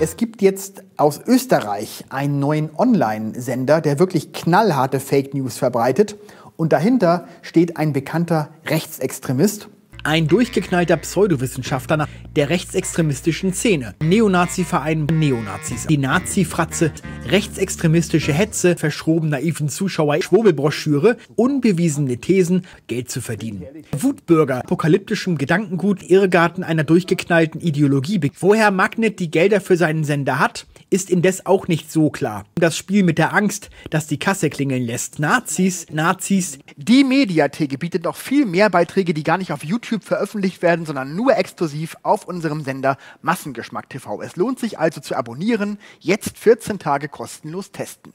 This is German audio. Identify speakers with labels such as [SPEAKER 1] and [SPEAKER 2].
[SPEAKER 1] es gibt jetzt aus Österreich einen neuen Online-Sender, der wirklich knallharte Fake News verbreitet. Und dahinter steht ein bekannter Rechtsextremist.
[SPEAKER 2] Ein durchgeknallter Pseudowissenschaftler der rechtsextremistischen Szene. Neonazi-Verein Neonazis. Die Nazi-Fratze, rechtsextremistische Hetze, verschroben naiven Zuschauer, Schwurbelbroschüre, unbewiesene Thesen, Geld zu verdienen. Wutbürger, apokalyptischem Gedankengut, Irrgarten einer durchgeknallten Ideologie. Woher Magnet die Gelder für seinen Sender hat, ist indes auch nicht so klar. Das Spiel mit der Angst, das die Kasse klingeln lässt. Nazis, Nazis.
[SPEAKER 1] Die Mediatheke bietet noch viel mehr Beiträge, die gar nicht auf YouTube veröffentlicht werden, sondern nur exklusiv auf unserem Sender Massengeschmack TV. Es lohnt sich also zu abonnieren. Jetzt 14 Tage kostenlos testen.